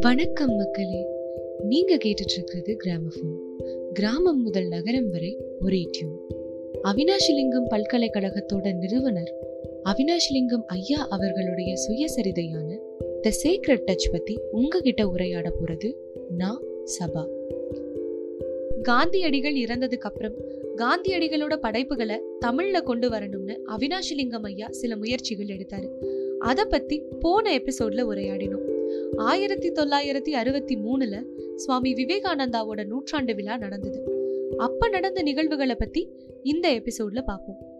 வணக்கம் மக்களே. நீங்க கேட்டுட்டு இருக்கிறது கிராமபோன் கிராமம் முதல் நகரம் வரை ஒரே டியூன் அவினாஷிலிங்கம் பல்கலைக்கழகத்தோட நிறுவனர் அவினாஷிலிங்கம் ஐயா அவர்களுடைய சுயசரிதையான த சீக்ரெட் டச் பத்தி உங்ககிட்ட உரையாட போறது நான் சபா. காந்தியடிகள் இறந்ததுக்கு அப்புறம் காந்தியடிகளோட படைப்புகளை தமிழ்ல கொண்டு வரணும்னு அவினாஷிலிங்கம் ஐயா சில முயற்சிகள் எடுத்தாரு. அதை பத்தி போன எபிசோட்ல உரையாடினோம். ஆயிரத்தி தொள்ளாயிரத்தி அறுபத்தி மூணுல சுவாமி விவேகானந்தாவோட நூற்றாண்டு விழா நடந்தது. அப்ப நடந்த நிகழ்வுகளை பத்தி இந்த எபிசோட்ல பார்ப்போம்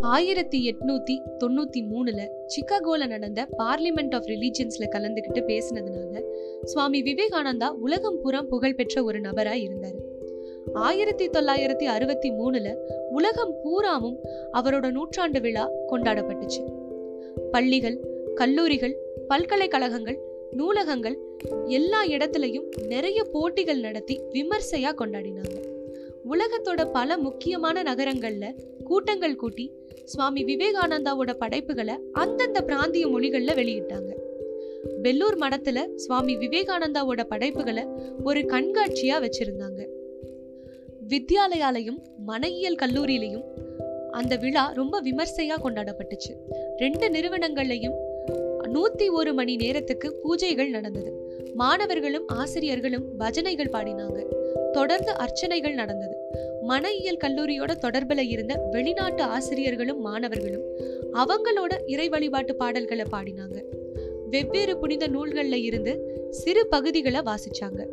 ஆயிரத்தி எட்நூத்தி தொண்ணூத்தி மூணுல சிக்காகோல நடந்த பார்லிமெண்ட் ஆஃப் ரிலீஜியன்ஸ்ல கலந்துக்கிட்டு பேசினதுனால சுவாமி விவேகானந்தா உலகம் புறம் புகழ்பெற்ற ஒரு நபரா இருந்தாரு. ஆயிரத்தி தொள்ளாயிரத்தி அறுபத்தி மூணுல உலகம் பூராமும் அவரோட நூற்றாண்டு விழா கொண்டாடப்பட்டுச்சு. பள்ளிகள் கல்லூரிகள் பல்கலைக்கழகங்கள் நூலகங்கள் எல்லா இடத்துலயும் நிறைய போட்டிகள் நடத்தி விமர்சையா கொண்டாடினாங்க. உலகத்தோட பல முக்கியமான நகரங்கள்ல கூட்டங்கள் கூட்டி சுவாமி விவேகானந்தாவோட படைப்புகளை அந்தந்த பிராந்திய மொழிகள்ல வெளியிட்டாங்க. வெள்ளூர் மடத்துல சுவாமி விவேகானந்தாவோட படைப்புகளை ஒரு கண்காட்சியா வச்சிருந்தாங்க. வித்யாலயாலையும் மனையியல் கல்லூரியிலையும் அந்த விழா ரொம்ப விமர்சையாக கொண்டாடப்பட்டுச்சு. ரெண்டு நிறுவனங்கள்லையும் நூத்தி ஒரு மணி நேரத்துக்கு பூஜைகள் நடந்தது. மாணவர்களும் ஆசிரியர்களும் பஜனைகள் பாடினாங்க. தொடர்ந்து அர்ச்சனைகள் நடந்தது. மனையியல் கல்லூரியோட தொடர்பில் இருந்த வெளிநாட்டு ஆசிரியர்களும் மாணவர்களும் அவங்களோட இறை வழிபாட்டு பாடல்களை பாடினாங்க. வெவ்வேறு புனித நூல்களில் இருந்து சிறு பகுதிகளை வாசிச்சாங்க.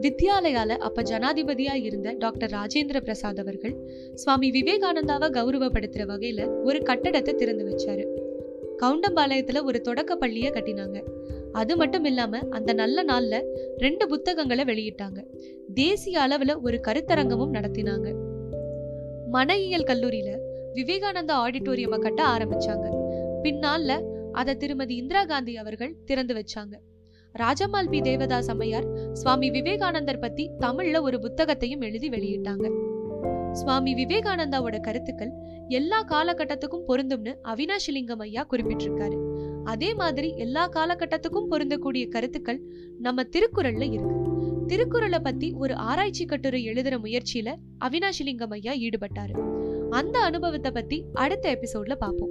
வித்யாலயால அப்ப ஜனாதிபதியா இருந்த டாக்டர் ராஜேந்திர பிரசாத் அவர்கள் சுவாமி விவேகானந்தாவை கௌரவப்படுத்துற வகையில ஒரு கட்டடத்தை திறந்து வச்சாரு. கவுண்டம்பாளையத்துல ஒரு தொடக்க பள்ளிய கட்டினாங்க. அது மட்டும் இல்லாம அந்த நல்ல நாள்ல ரெண்டு புத்தகங்களை வெளியிட்டாங்க. தேசிய அளவுல ஒரு கருத்தரங்கமும் நடத்தினாங்க. மனையியல் கல்லூரியில விவேகானந்தா ஆடிட்டோரியமை கட்ட ஆரம்பிச்சாங்க. பின்னால அதை திருமதி இந்திரா காந்தி அவர்கள் திறந்து வச்சாங்க. ராஜமால்பி தேவதாஸ் அம்மையார் சுவாமி விவேகானந்தர் பத்தி தமிழ்ல ஒரு புத்தகத்தையும் எழுதி வெளியிட்டாங்க. சுவாமி விவேகானந்தாவோட கருத்துக்கள் எல்லா காலகட்டத்துக்கும் பொருந்தும்னு அவினாஷிலிங்கம் ஐயா குறிப்பிட்டிருக்காரு. அதே மாதிரி எல்லா காலகட்டத்துக்கும் பொருந்தக்கூடிய கருத்துக்கள் நம்ம திருக்குறள்ல இருக்கு. திருக்குறளை பத்தி ஒரு ஆராய்ச்சி கட்டுரை எழுதுற முயற்சியில அவினாஷிலிங்கம் ஐயா ஈடுபட்டாரு. அந்த அனுபவத்தை பத்தி அடுத்த எபிசோட்ல பார்ப்போம்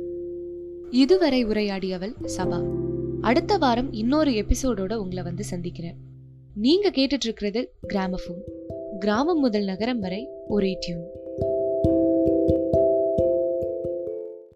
இதுவரை உரையாடியவள் சபா. அடுத்த வாரம் இன்னொரு எபிசோடோட உங்களை வந்து சந்திக்கிறேன். நீங்க கேட்டுட்டு இருக்கிறது கிராமஃபோன் கிராமம் முதல் நகரம் வரை ஒரே டியூன்